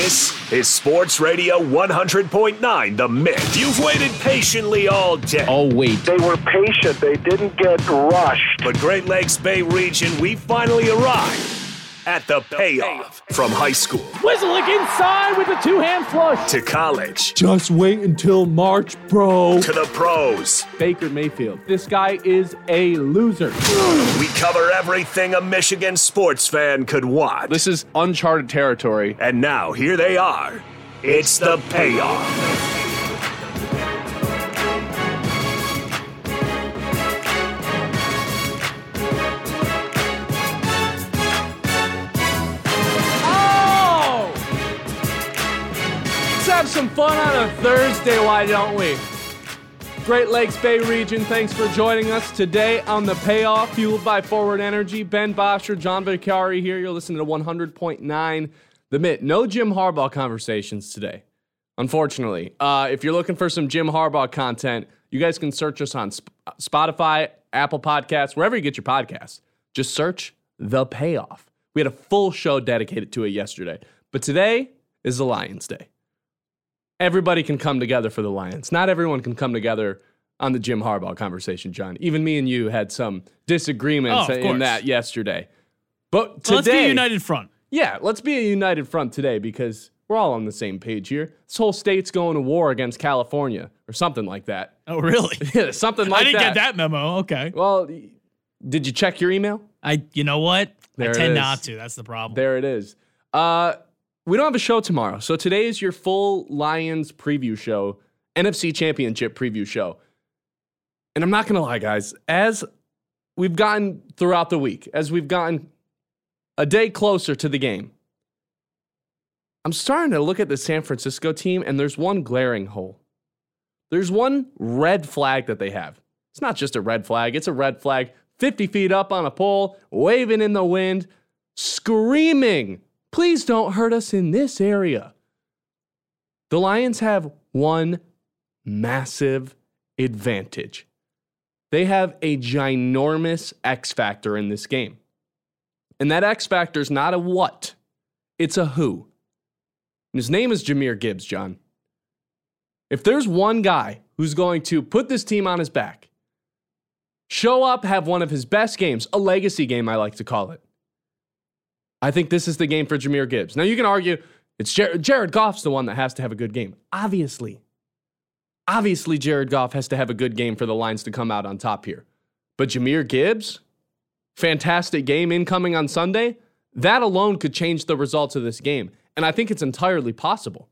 This is Sports Radio 100.9 The Mitt. You've waited patiently all day. Oh, wait. They were patient. They didn't get rushed. But Great Lakes Bay region, we finally arrived at the payoff. From high school Whistling inside with a two-hand flush. to college Just wait until March, bro. to the pros, Baker Mayfield. This guy is a loser. we cover everything a Michigan sports fan could want. This is uncharted territory. And now here they are. It's the payoff. Oh! Have some fun on a Thursday, why don't we? Great Lakes Bay region, thanks for joining us today on the payoff, fueled by Forward Energy. Ben Bosher, John Vicari here. You're listening to 100.9 The Mitt. No Jim Harbaugh conversations today, unfortunately. Uh, if you're looking for some Jim Harbaugh content, you guys can search us on Sp- Spotify, Apple Podcasts, wherever you get your podcasts. Just search The Payoff. We had a full show dedicated to it yesterday. But today is the Lions Day. Everybody can come together for the Lions. Not everyone can come together on the Jim Harbaugh conversation, John. Even me and you had some disagreements Oh, in that yesterday. But today, let's be a united front. yeah, let's be a united front today because we're all on the same page here. This whole state's going to war against California or something like that. Oh, really? Yeah, something like that. I didn't that. get that memo. Okay. Well, did you check your email? I. You know what? There I tend not to. That's the problem. There it is. Uh, we don't have a show tomorrow. So today is your full Lions preview show, NFC Championship preview show. And I'm not going to lie, guys, as we've gotten throughout the week, as we've gotten a day closer to the game, I'm starting to look at the San Francisco team, and there's one glaring hole. There's one red flag that they have. It's not just a red flag, it's a red flag 50 feet up on a pole, waving in the wind, screaming, Please don't hurt us in this area. The Lions have one massive advantage. They have a ginormous X factor in this game. And that X factor is not a what, it's a who. And his name is Jahmyr Gibbs, John. If there's one guy who's going to put this team on his back, show up, have one of his best games, a legacy game, I like to call it. I think this is the game for Jahmyr Gibbs. Now, you can argue it's Jar- Jared Goff's the one that has to have a good game. Obviously. Obviously, Jared Goff has to have a good game for the Lions to come out on top here. But Jahmyr Gibbs, fantastic game incoming on Sunday. That alone could change the results of this game. And I think it's entirely possible.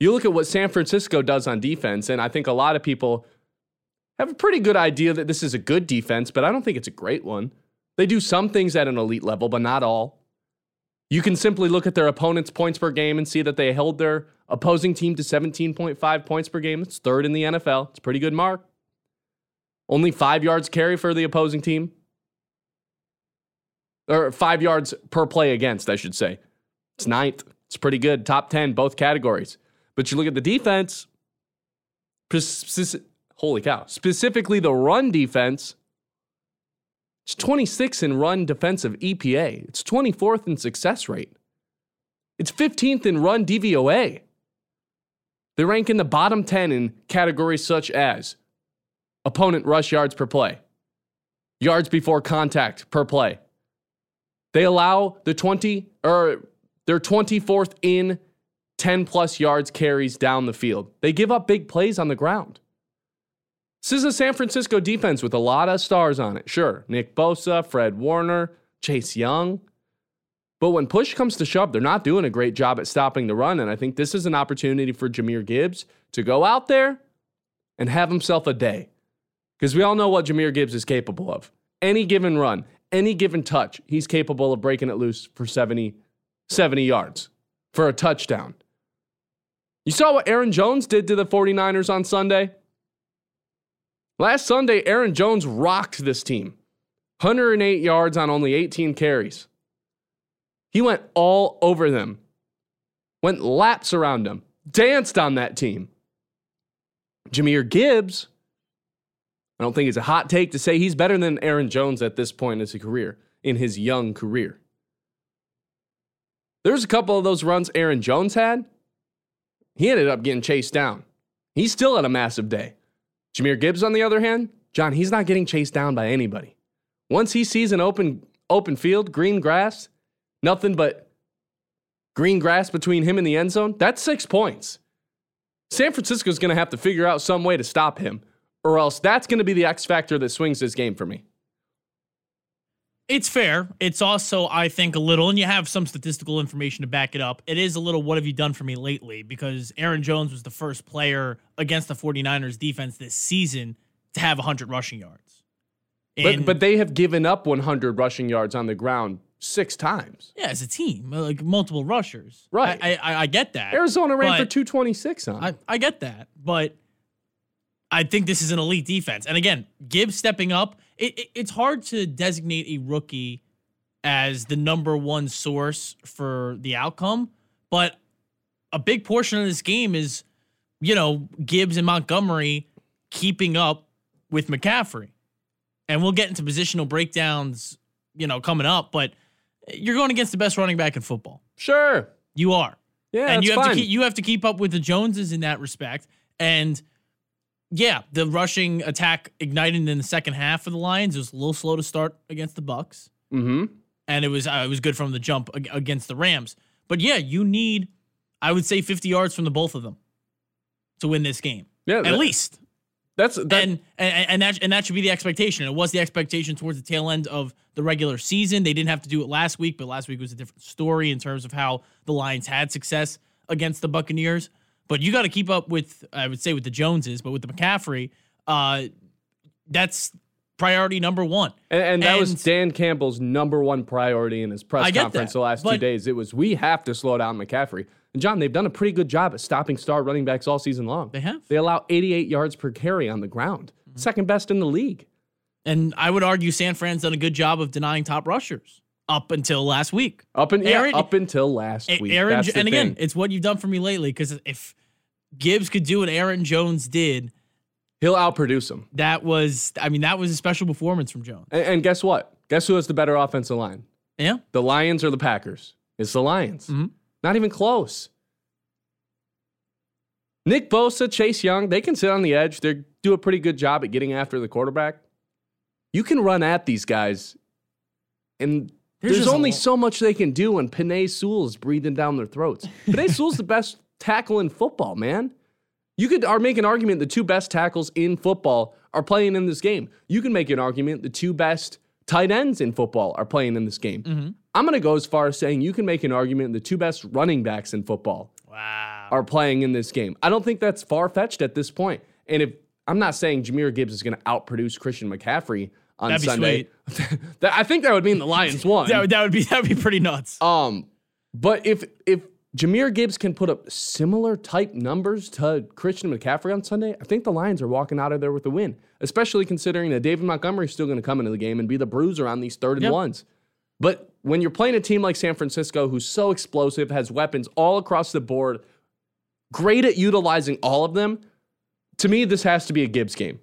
You look at what San Francisco does on defense, and I think a lot of people have a pretty good idea that this is a good defense, but I don't think it's a great one. They do some things at an elite level, but not all. You can simply look at their opponent's points per game and see that they held their opposing team to 17.5 points per game. It's third in the NFL. It's a pretty good mark. Only five yards carry for the opposing team. Or five yards per play against, I should say. It's ninth. It's pretty good. Top 10, both categories. But you look at the defense, holy cow, specifically the run defense, it's 26th in run defensive EPA. It's 24th in success rate. It's 15th in run DVOA. They rank in the bottom 10 in categories such as opponent rush yards per play, yards before contact per play. They allow the 20 or they're 24th in 10 plus yards carries down the field. They give up big plays on the ground. This is a San Francisco defense with a lot of stars on it. Sure, Nick Bosa, Fred Warner, Chase Young. But when push comes to shove, they're not doing a great job at stopping the run. And I think this is an opportunity for Jahmyr Gibbs to go out there and have himself a day. Because we all know what Jahmyr Gibbs is capable of. Any given run, any given touch, he's capable of breaking it loose for 70, 70 yards for a touchdown. You saw what Aaron Jones did to the 49ers on Sunday? Last Sunday, Aaron Jones rocked this team 108 yards on only 18 carries. He went all over them, went laps around them, danced on that team. Jahmyr Gibbs, I don't think it's a hot take to say he's better than Aaron Jones at this point in his career, in his young career. There's a couple of those runs Aaron Jones had. He ended up getting chased down. He's still had a massive day. Jahmyr Gibbs, on the other hand, John, he's not getting chased down by anybody. Once he sees an open open field, green grass, nothing but green grass between him and the end zone, that's six points. San Francisco's going to have to figure out some way to stop him, or else that's going to be the X factor that swings this game for me. It's fair. It's also, I think, a little, and you have some statistical information to back it up. It is a little, what have you done for me lately? Because Aaron Jones was the first player against the 49ers defense this season to have 100 rushing yards. But, but they have given up 100 rushing yards on the ground six times. yeah, as a team, uh, like multiple rushers. Right. I, I, I get that. Arizona ran for 226 on. I. I get that, but I think this is an elite defense. And again, Gibbs stepping up. It, it, it's hard to designate a rookie as the number one source for the outcome, but a big portion of this game is, you know, Gibbs and Montgomery keeping up with McCaffrey. And we'll get into positional breakdowns, you know, coming up, but you're going against the best running back in football. Sure. You are Yeah, and you have fine. to keep you have to keep up with the Joneses in that respect. And yeah, the rushing attack ignited in the second half for the Lions. It was a little slow to start against the Bucks, mm-hmm. and it was uh, it was good from the jump against the Rams. But yeah, you need I would say 50 yards from the both of them to win this game Yeah, at that- least. That's that, and, and and that and that should be the expectation. It was the expectation towards the tail end of the regular season. They didn't have to do it last week, but last week was a different story in terms of how the Lions had success against the Buccaneers. But you got to keep up with, I would say, with the Joneses, but with the McCaffrey, uh, that's priority number one. and, and that was Dan Campbell's number one priority in his press conference that, the last two days. It was we have to slow down McCaffrey. And John, they've done a pretty good job at stopping star running backs all season long. They have. They allow 88 yards per carry on the ground, Mm-hmm. second best in the league. And I would argue San Fran's done a good job of denying top rushers up until last week. Up and Aaron- yeah, up until last A- week. Aaron, That's and again, thing. it's what you've done for me lately. Because if Gibbs could do what Aaron Jones did, he'll outproduce him. that was, I mean, that was a special performance from Jones. And, and guess what? Guess who has the better offensive line? Yeah. The Lions or the Packers? It's the Lions. Mhm. Not even close. Nick Bosa, Chase Young, they can sit on the edge. They do a pretty good job at getting after the quarterback. You can run at these guys, and There's there's, only so much they can do when Penei Sewell is breathing down their throats. Penei Sewell's the best tackle in football, man. You could are make an argument the two best tackles in football are playing in this game. You can make an argument the two best tight ends in football are playing in this game. Mm-hmm. I'm going to go as far as saying you can make an argument the two best running backs in football Wow. are playing in this game. I don't think that's far fetched at this point. And if I'm not saying Jahmyr Gibbs is going to outproduce Christian McCaffrey on That'd be Sunday, that, I think that would mean the Lions won. That, would- that would be that would be pretty nuts. Um, but if if Jahmyr Gibbs can put up similar type numbers to Christian McCaffrey on Sunday, I think the Lions are walking out of there with a win. Especially considering that David Montgomery is still going to come into the game and be the bruiser on these third and Yep. ones. But when you're playing a team like San Francisco, who's so explosive, has weapons all across the board, great at utilizing all of them, to me, this has to be a Gibbs game.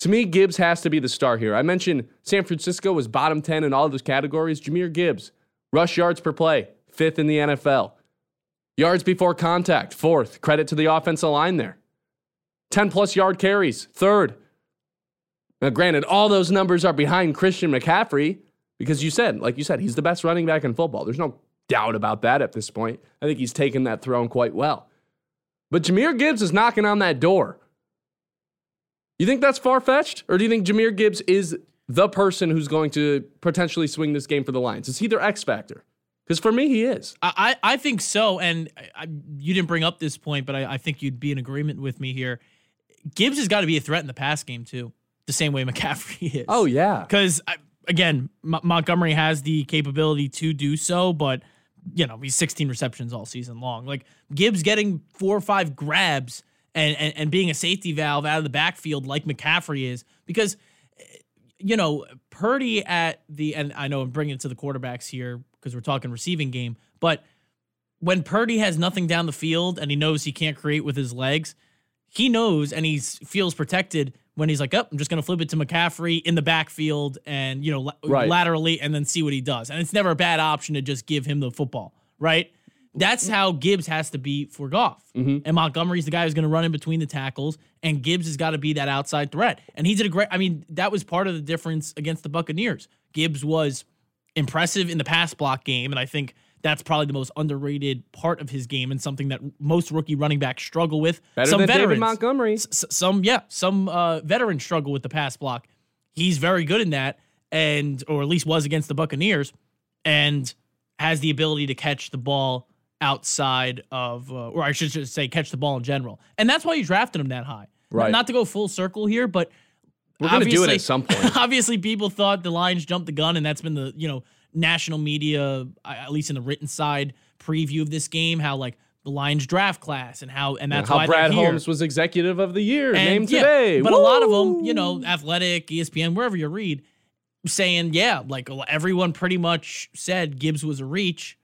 To me, Gibbs has to be the star here. I mentioned San Francisco was bottom 10 in all those categories. Jahmyr Gibbs, rush yards per play, fifth in the NFL. Yards before contact, fourth. Credit to the offensive line there. 10 plus yard carries, third. Now, granted, all those numbers are behind Christian McCaffrey because you said, like you said, he's the best running back in football. There's no doubt about that at this point. I think he's taken that throne quite well. But Jahmyr Gibbs is knocking on that door. You think that's far fetched? Or do you think Jahmyr Gibbs is the person who's going to potentially swing this game for the Lions? Is he their X factor? Because for me, he is. I, I think so. And I, I, you didn't bring up this point, but I, I think you'd be in agreement with me here. Gibbs has got to be a threat in the pass game too, the same way McCaffrey is. Oh, yeah. because again, M- Montgomery has the capability to do so, but you know he's 16 receptions all season long. Like Gibbs getting four or five grabs and and, and being a safety valve out of the backfield like McCaffrey is because eh, you know Purdy at the and I know I'm bringing it to the quarterbacks here because we're talking receiving game, but when Purdy has nothing down the field and he knows he can't create with his legs, he knows and he feels protected when he's like, "Oh, I'm just going to flip it to McCaffrey in the backfield and you know Right. laterally and then see what he does." And it's never a bad option to just give him the football, right? That's how Gibbs has to be for Goff. And Montgomery's the guy who's going to run in between the tackles, and Gibbs has got to be that outside threat. And he did a great. I mean, that was part of the difference against the Buccaneers. Gibbs was impressive in the pass block game, and I think that's probably the most underrated part of his game and something that most rookie running backs struggle with. Better some than David veterans, Montgomery. s- some yeah, some uh, veterans struggle with the pass block. He's very good in that, and or at least was against the Buccaneers, and has the ability to catch the ball outside of, uh, or I should just say, catch the ball in general, and that's why you drafted him that high. Right. Not to go full circle here, but We're gonna do it obviously- at some point. obviously, people thought the Lions jumped the gun, and that's been the you know national media, at least in the written side preview of this game, how like the Lions draft class and how and that's how why Brad. Holmes was executive of the year And, named yeah, today. But a lot of them, you know, athletic, ESPN, wherever you read, saying, yeah, like everyone pretty much said Gibbs was a reach.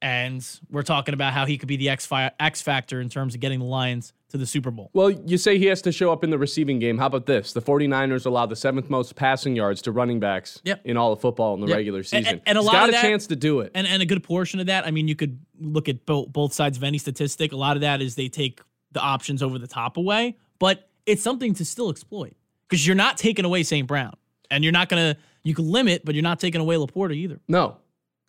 And we're talking about how he could be the X, fi- X factor in terms of getting the Lions to the Super Bowl. Well, you say he has to show up in the receiving game. How about this? The 49ers allow the seventh most passing yards to running backs Yep. in all of football in the Yep. regular season. and- and a He's lot got of a that- chance to do it. And and a good portion of that, I mean, you could look at both both sides of any statistic. A lot of that is they take the options over the top away, but it's something to still exploit because you're not taking away St. Brown, and you're not gonna you can limit, but you're not taking away Laporta either. No.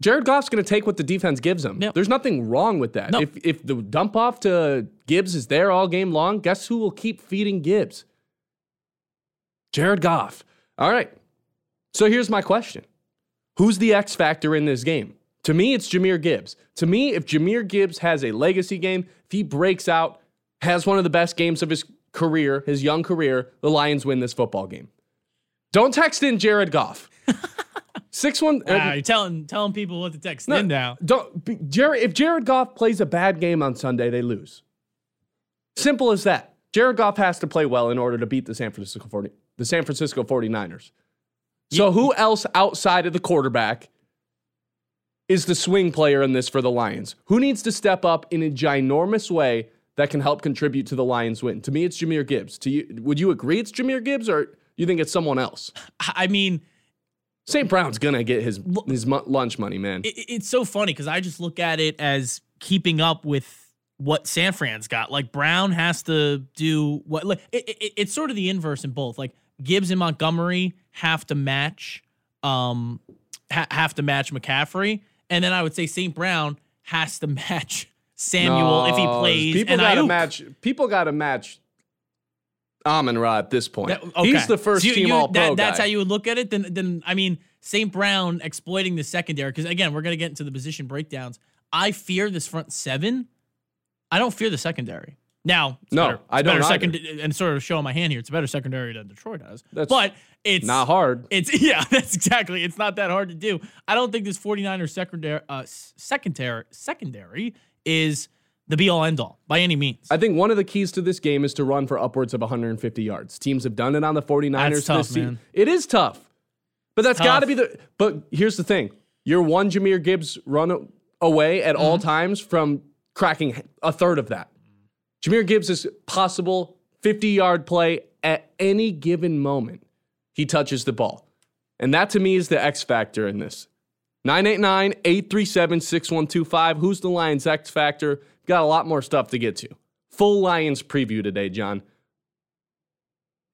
Jared Goff's going to take what the defense gives him. Yep. There's nothing wrong with that. No. If if the dump off to Gibbs is there all game long, guess who will keep feeding Gibbs? Jared Goff. All right. So here's my question. Who's the X factor in this game? To me, it's Jahmyr Gibbs. To me, if Jahmyr Gibbs has a legacy game, if he breaks out, has one of the best games of his career, his young career, the Lions win this football game. Don't text in Jared Goff. Six one. Ah, you're telling telling people what to text in now. Don't be- Jared. If Jared Goff plays a bad game on Sunday, they lose. Simple as that. Jared Goff has to play well in order to beat the San Francisco 40, the San Francisco 49ers. So who else outside of the quarterback is the swing player in this for the Lions? Who needs to step up in a ginormous way that can help contribute to the Lions win? To me, it's Jahmyr Gibbs. To you, would you agree it's Jahmyr Gibbs, or you think it's someone else? I mean, St. Brown's gonna get his his lunch money, man. it, it's so funny because I just look at it as keeping up with what San Fran's got. Like Brown has to do what like it, it, it's sort of the inverse in both. Like Gibbs and Montgomery have to match, um, ha- have to match McCaffrey, and then I would say St. Brown has to match Samuel if he plays. People got to match. People got to match. Amon Ra at this point. That- okay. He's the first So you- team you- All Pro that- That's guy. how you would look at it. Then, then I mean, St. Brown exploiting the secondary because again, we're gonna get into the position breakdowns. I fear this front seven. I don't fear the secondary. Now, it's No, better, I better don't second, and sort of showing my hand here. It's a better secondary than Detroit has, That's but it's Not hard. It's yeah, that's exactly. It's not that hard to do. I don't think this 49ers secondary, uh, secondary, secondary is the be all end all by any means. I think one of the keys to this game is to run for upwards of 150 yards. Teams have done it on the 49ers That's tough, this season. man. It is tough. But that's got to be the But here's the thing. You're one Jahmyr Gibbs run away at all Mm-hmm. times from cracking a third of that. Jahmyr Gibbs is possible 50-yard play at any given moment. He touches the ball. And that to me is the X factor in this. 989-837-6125. Who's the Lions X factor? Got a lot more stuff to get to. Full Lions preview today, John.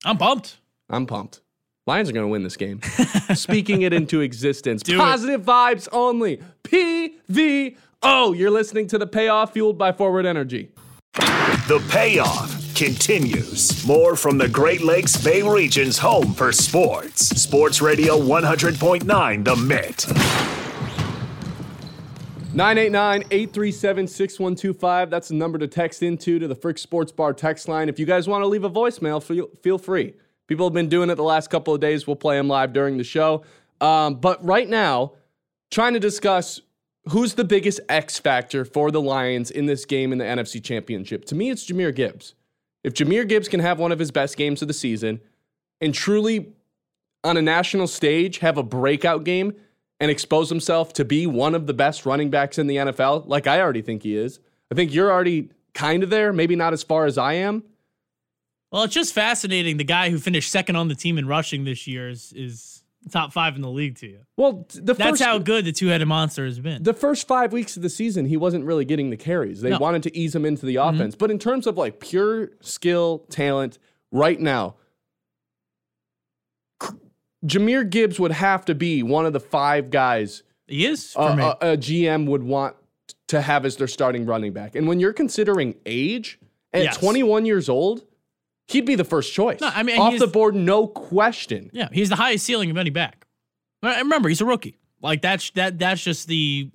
I'm pumped. I'm pumped. Lions are going to win this game. Speaking it into existence. Do it. Positive vibes only. PVO. You're listening to the payoff fueled by Forward Energy. The payoff continues. More from the Great Lakes Bay region's home for sports. Sports Radio 100.9 The Mitt. 989-837-6125. That's the number to text into to the Frick Sports Bar text line. If you guys want to leave a voicemail, feel, feel free. People have been doing it the last couple of days. We'll play them live during the show. Um, but right now, trying to discuss who's the biggest X factor for the Lions in this game in the NFC Championship. To me, it's Jahmyr Gibbs. If Jahmyr Gibbs can have one of his best games of the season and truly on a national stage have a breakout game and expose himself to be one of the best running backs in the NFL, like I already think he is. I think you're already kind of there, maybe not as far as I am. Well, it's just fascinating. The guy who finished second on the team in rushing this year is is top five in the league to you. Well, That's first, how good the two-headed monster has been. the first five weeks of the season, he wasn't really getting the carries. They No. Mm-hmm. wanted to ease him into the offense. But in terms of like pure skill, talent, right now, Jahmyr Gibbs would have to be one of the five guys he is for uh, me. a, a GM would want to have as their starting running back. And when you're considering age, at Yes. 21 years old, he'd be the first choice. No, I mean, off the board, no question. yeah, he's the highest ceiling of any back. Remember, he's a rookie. Like that's that that's just the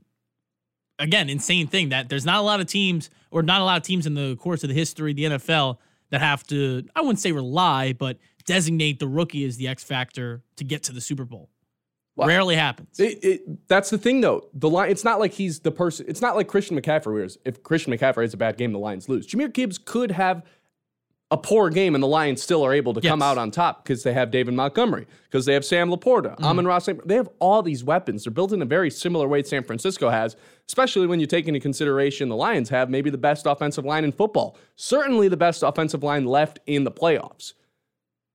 again insane thing that there's not a lot of teams or not a lot of teams in the course of the history of the NFL that have to I wouldn't say rely, but designate the rookie as the X factor to get to the Super Bowl. Well, Rarely happens. It, it, that's the thing, though. The line. It's not like he's the person. It's not like Christian McCaffrey. Whereas if Christian McCaffrey has a bad game, the Lions lose. Jahmyr Gibbs could have a poor game, and the Lions still are able to come out on top because they have David Montgomery, because they have Sam Laporta, Mm-hmm. Amon Ross. They have all these weapons. They're built in a very similar way San Francisco has, especially when you take into consideration the Lions have maybe the best offensive line in football. Certainly the best offensive line left in the playoffs.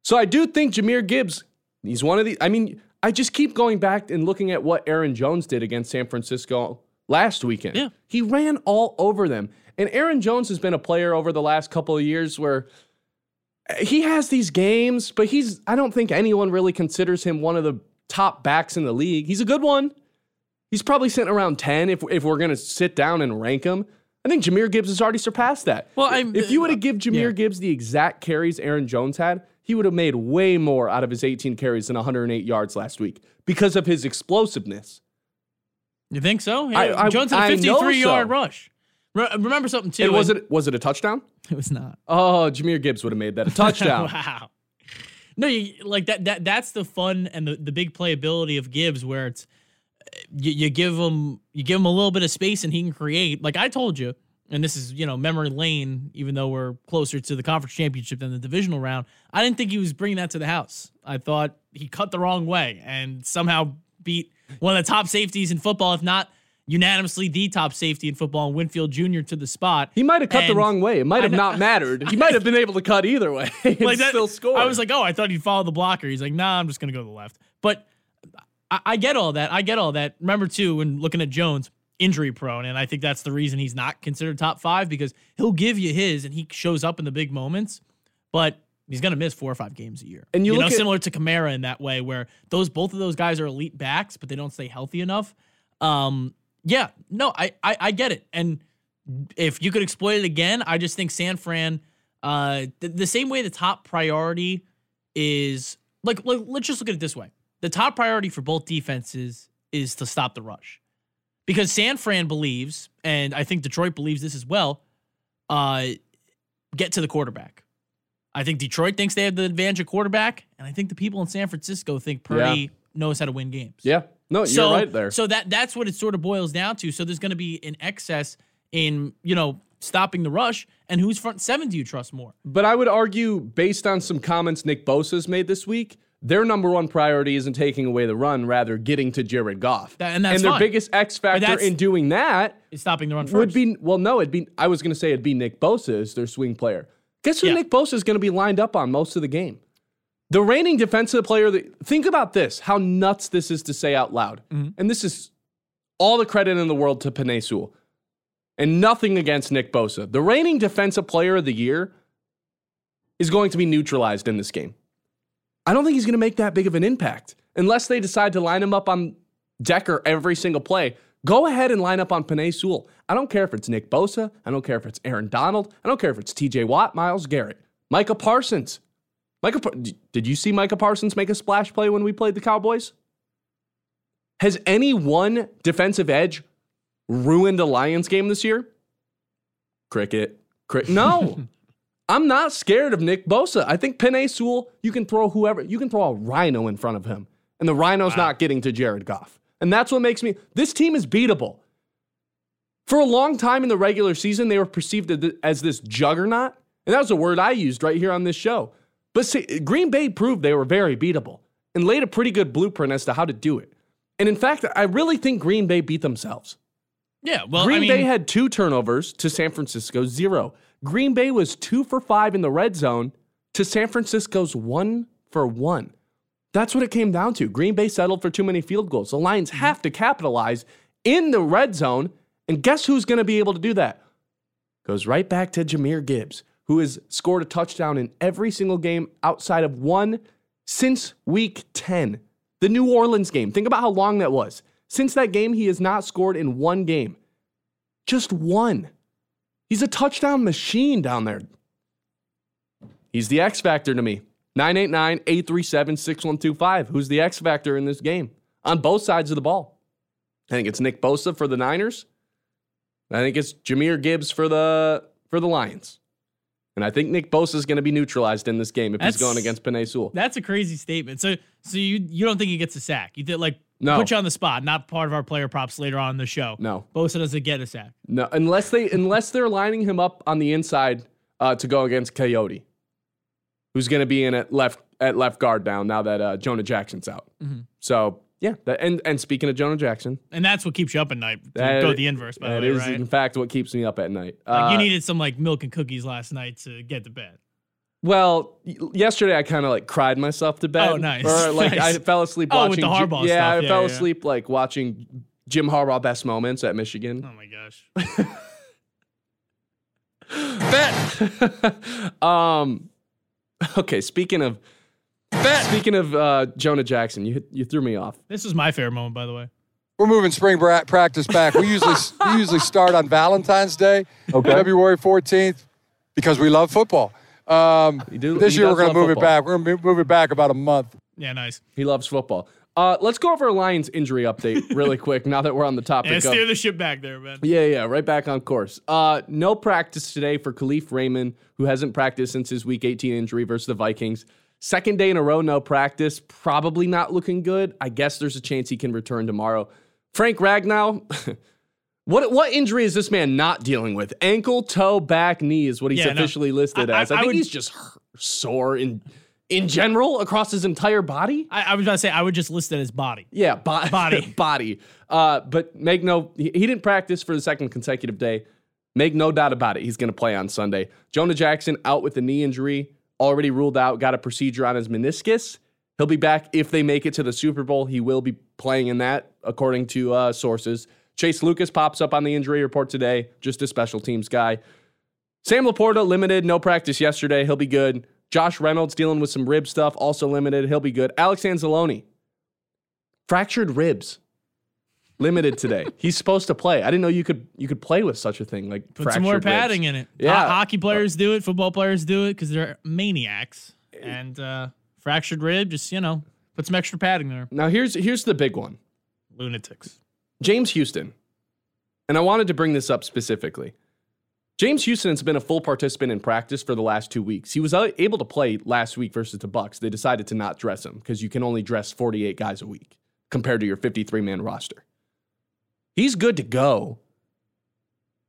So I do think Jahmyr Gibbs, he's one of the. I mean, I just keep going back and looking at what Aaron Jones did against San Francisco last weekend. Yeah. He ran all over them. And Aaron Jones has been a player over the last couple of years where he has these games, but he's I don't think anyone really considers him one of the top backs in the league. He's a good one. He's probably sitting around 10 if, if we're going to sit down and rank him. I think Jahmyr Gibbs has already surpassed that. Well, I'm- if you would have uh, give Jahmyr yeah. Gibbs the exact carries Aaron Jones had, he would have made way more out of his 18 carries than 108 yards last week because of his explosiveness. You think so? I- Yeah, I- Jones had I a know 53 yard so. rush. Re- remember something too? And was it was it a touchdown? It was not. Oh, Jahmyr Gibbs would have made that a touchdown. wow. No, you, like that. That that's the fun and the, the big playability of Gibbs, where it's you, you give him you give him a little bit of space and he can create. Like I told you, and this is you know memory lane. Even though we're closer to the conference championship than the divisional round, I didn't think he was bringing that to the house. I thought he cut the wrong way and somehow beat one of the top safeties in football, if not unanimously the top safety in football, and Winfield Jr. to the spot. He might have cut the wrong way. It might have not mattered. He might have been able to cut either way and like that, still score. I was like, oh, I thought he'd follow the blocker. He's like, nah, I'm just gonna go to the left. But I, I get all that. I get all that. Remember too, when looking at Jones, injury prone, and I think that's the reason he's not considered top five because he'll give you his and he shows up in the big moments, but he's gonna miss four or five games a year. And you know, look at- similar to Kamara in that way, where those both of those guys are elite backs, but they don't stay healthy enough. Um, yeah, no, I, I I get it. And if you could exploit it again, I just think San Fran, uh, the, the same way the top priority is like, like, let's just look at it this way: the top priority for both defenses is to stop the rush, because San Fran believes, and I think Detroit believes this as well. Uh, get to the quarterback. I think Detroit thinks they have the advantage of quarterback, and I think the people in San Francisco think Purdy Yeah. knows how to win games. yeah. No, you're so, right there. So that that's what it sort of boils down to. So there's going to be an excess in you know stopping the rush, and whose front seven do you trust more? But I would argue, based on some comments Nick Bosa's made this week, their number one priority isn't taking away the run, rather getting to Jared Goff. That- and that's their fine. biggest X factor in doing that Is stopping the run first? would be well, no, it'd be. I was going to say it'd be Nick Bosa as their swing player. Guess who Yeah. Nick Bosa is going to be lined up on most of the game? The reigning defensive player. That, think about this: how nuts this is to say out loud. Mm-hmm. And this is all the credit in the world to Penei Sewell, and nothing against Nick Bosa. The reigning defensive player of the year is going to be neutralized in this game. I don't think he's going to make that big of an impact unless they decide to line him up on Decker every single play. Go ahead and line up on Penei Sewell. I don't care if it's Nick Bosa. I don't care if it's Aaron Donald. I don't care if it's TJ Watt, Myles Garrett, Micah Parsons. Micah, did you see Micah Parsons make a splash play when we played the Cowboys? Has any one defensive edge ruined a Lions game this year? Cricket. Cricket. No. I'm not scared of Nick Bosa. I think Penei Sewell, you can throw whoever, you can throw a rhino in front of him, and the rhino's not getting to Jared Goff. And that's what makes me, this team is beatable. For a long time in the regular season, they were perceived as- as this juggernaut. And that was a word I used right here on this show. But see, Green Bay proved they were very beatable and laid a pretty good blueprint as to how to do it. And in fact, I really think Green Bay beat themselves. yeah. Well, Green I mean, Bay had two turnovers to San Francisco zero. Green Bay was two for five in the red zone to San Francisco's one for one. That's what it came down to. Green Bay settled for too many field goals. The Lions have to capitalize in the red zone. And guess who's going to be able to do that? Goes right back to Jahmyr Gibbs, who has scored a touchdown in every single game outside of one since week 10. The New Orleans game. Think about how long that was. Since that game, he has not scored in one game. Just one. He's a touchdown machine down there. He's the X factor to me. 989 837 6125. Who's the X factor in this game? On both sides of the ball. I think it's Nick Bosa for the Niners. I think it's Jahmyr Gibbs for the for the Lions. And I think Nick Bosa is going to be neutralized in this game if That's- he's going against Penei Sewell. That's a crazy statement. So so you you don't think he gets a sack? You did like No. put you on the spot, not part of our player props later on in the show. No. Bosa doesn't get a sack. No, unless they unless they're lining him up on the inside uh, to go against Coyote, who's going to be in at left at left guard now. Now that uh, Jonah Jackson's out, Mm-hmm. so yeah. That, and and speaking of Jonah Jackson, And that's what keeps you up at night. That- go the inverse, by that the way, is right? in fact what keeps me up at night. Like you Uh, needed some like milk and cookies last night to get to bed. Well, yesterday I kind of like cried myself to bed. Oh, nice. Or like Nice. I fell asleep Oh, watching. with the Ji- Harbaugh yeah, stuff. I Yeah, fell yeah. asleep like watching Jim Harbaugh best moments at Michigan. Oh my gosh. Bet. um. Okay. Speaking of bet. Speaking of uh, Jonah Jackson, you you threw me off. This is my favorite moment, by the way. We're moving spring bra- practice back. We usually we usually start on Valentine's Day, okay. February 14th, because we love football. Um, You do- this year we're going to move football. it back. We're going to move it back about a month. Yeah, nice. He loves football. Uh, let's go over a Lions injury update really quick. Now that we're on the topic Yeah, of steer the ship back there, man. Yeah, yeah, right back on course. Uh, no practice today for Kalif Raymond, who hasn't practiced since his Week 18 injury versus the Vikings. Second day in a row, no practice. Probably not looking good. I guess there's a chance he can return tomorrow. Frank Ragnow, what what injury is this man not dealing with? Ankle, toe, back, knee is what he's Yeah, no. officially listed I- as. I, I think would- he's just sore in in general across his entire body. I, I was about to say I would just list it as body. Yeah, bo- Body. body. Uh, but make no, he, he didn't practice for the second consecutive day. Make no doubt about it. He's going to play on Sunday. Jonah Jackson out with a knee injury, already ruled out, got a procedure on his meniscus. He'll be back if they make it to the Super Bowl. He will be playing in that, according to uh, sources. Chase Lucas pops up on the injury report today, just a special teams guy. Sam Laporta limited, no practice yesterday. He'll be good. Josh Reynolds dealing with some rib stuff, also limited. He'll be good. Alex Anzalone, fractured ribs, limited today. He's supposed to play. I didn't know you could you could play with such a thing like Put some more fractured ribs. padding in it. Yeah. Ho- hockey players do it. Football players do it because they're maniacs. And uh, fractured rib, just you know, put some extra padding there. Now here's here's the big one. Lunatics. James Houston. And I wanted to bring this up specifically. James Houston has been a full participant in practice for the last two weeks. He was uh, able to play last week versus the Bucks. They decided to not dress him because you can only dress 48 guys a week compared to your 53 man roster. He's good to go.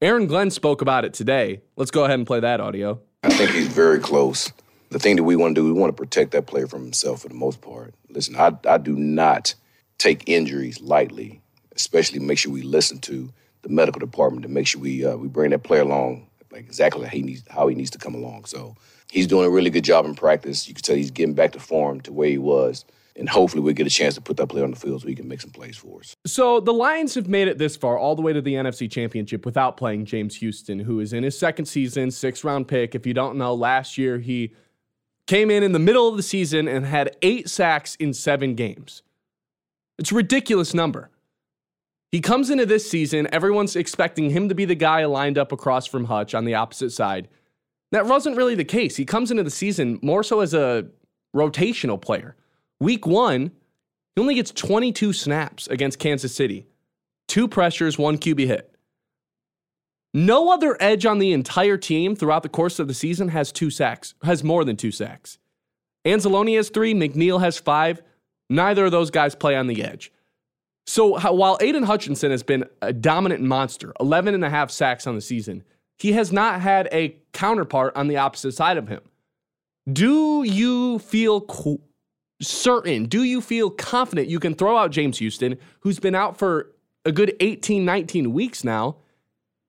Aaron Glenn spoke about it today. Let's go ahead and play that audio. I think he's very close. The thing that we want to do, we want to protect that player from himself for the most part. Listen, I, I do not take injuries lightly, especially make sure we listen to the medical department to make sure we uh, we bring that player along like exactly how he needs how he needs to come along. So he's doing a really good job in practice. You can tell he's getting back to form to where he was, and hopefully we'll get a chance to put that player on the field so he can make some plays for us. So the Lions have made it this far, all the way to the NFC Championship, without playing James Houston, who is in his second season, six round pick. If you don't know, last year he came in in the middle of the season and had eight sacks in seven games. It's a ridiculous number. He comes into this season, everyone's expecting him to be the guy lined up across from Hutch on the opposite side. That wasn't really the case. He comes into the season more so as a rotational player. Week one, he only gets 22 snaps against Kansas City, two pressures, one QB hit. No other edge on the entire team throughout the course of the season has two sacks, has more than two sacks. Anzalone has three, McNeill has five. Neither of those guys play on the edge. So while Aidan Hutchinson has been a dominant monster, 11 and a half sacks on the season, he has not had a counterpart on the opposite side of him. Do you feel qu- certain, do you feel confident you can throw out James Houston, who's been out for a good 18, 19 weeks now,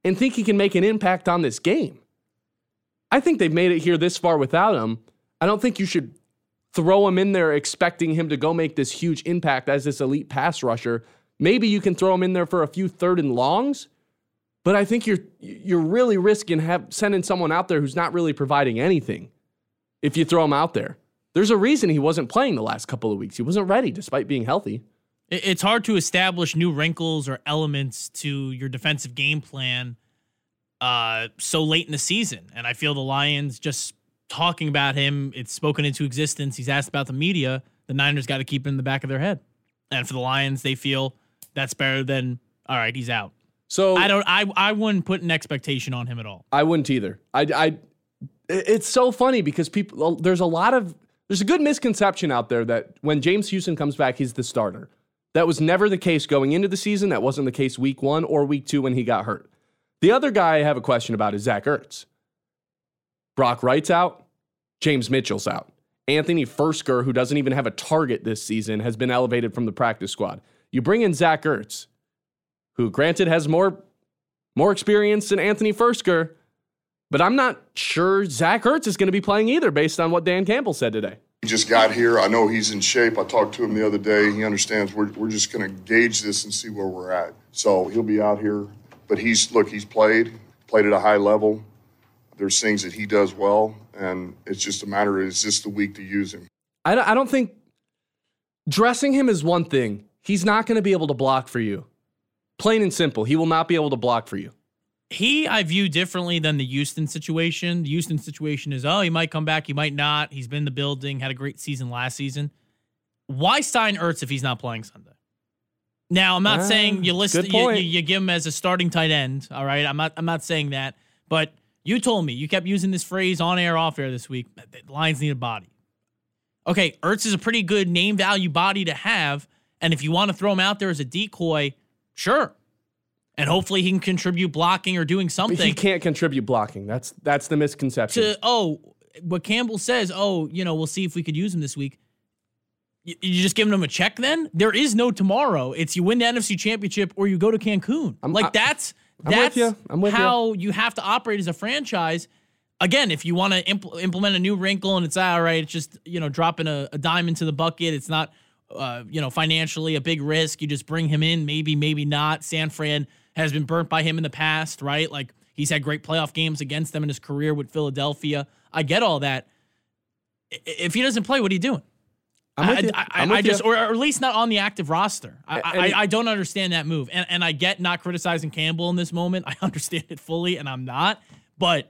and think he can make an impact on this game? I think they've made it here this far without him. I don't think you should throw him in there expecting him to go make this huge impact as this elite pass rusher. Maybe you can throw him in there for a few third and longs, but I think you're you're really risking have, sending someone out there who's not really providing anything if you throw him out there. There's a reason he wasn't playing the last couple of weeks. He wasn't ready despite being healthy. It's hard to establish new wrinkles or elements to your defensive game plan uh, so late in the season. And I feel the Lions just talking about him, it's spoken into existence. He's asked about the media. The Niners got to keep it in the back of their head. And for the Lions, they feel that's better than, all right, he's out. So I don't, I, I wouldn't put an expectation on him at all. I wouldn't either. I, I, it's so funny because people, there's a lot of, there's a good misconception out there that when James Houston comes back, he's the starter. That was never the case going into the season. That wasn't the case week one or week two when he got hurt. The other guy I have a question about is Zach Ertz. Brock Wright's out. James Mitchell's out. Anthony Firkser, who doesn't even have a target this season, has been elevated from the practice squad. You bring in Zach Ertz, who granted has more, more experience than Anthony Firkser, but I'm not sure Zach Ertz is going to be playing either based on what Dan Campbell said today. He just got here. I know he's in shape. I talked to him the other day. He understands we're, we're just going to gauge this and see where we're at. So he'll be out here. But he's, look, he's played, played at a high level. There's things that he does well. And it's just a matter of is this the week to use him? I don't, I don't think dressing him is one thing. He's not going to be able to block for you. Plain and simple. He will not be able to block for you. he I view differently than the Houston situation. The Houston situation is, oh, he might come back, he might not. He's been in the building, had a great season last season. Why sign Ertz if he's not playing Sunday? Now, I'm not Ah, saying you list you, you, you give him as a starting tight end. All right, I'm not I'm not saying that, but you told me you kept using this phrase on air, off air this week. Lions need a body. Okay, Ertz is a pretty good name value body to have, and if you want to throw him out there as a decoy, sure. And hopefully he can contribute blocking or doing But something he can't contribute blocking. That's that's the misconception. to oh what Campbell says, oh, you know, we'll see if we could use him this week. You, you just giving him a check then? There is no tomorrow. It's you win the NFC championship or you go to Cancun. I'm- like I- that's I'm with that's you. I'm with how you have to operate as a franchise. Again, if you want to impl- implement a new wrinkle and it's all right, it's just you know dropping a, a dime into the bucket. It's not uh, you know financially a big risk. You just bring him in, maybe, maybe not. San Fran has been burnt by him in the past, right? Like he's had great playoff games against them in his career with Philadelphia. I get all that. If he doesn't play, what are you doing? I. I, I just, or at least not on the active roster. I, I, I don't understand that move, and and I get not criticizing Campbell in this moment. I understand it fully, and I'm not. But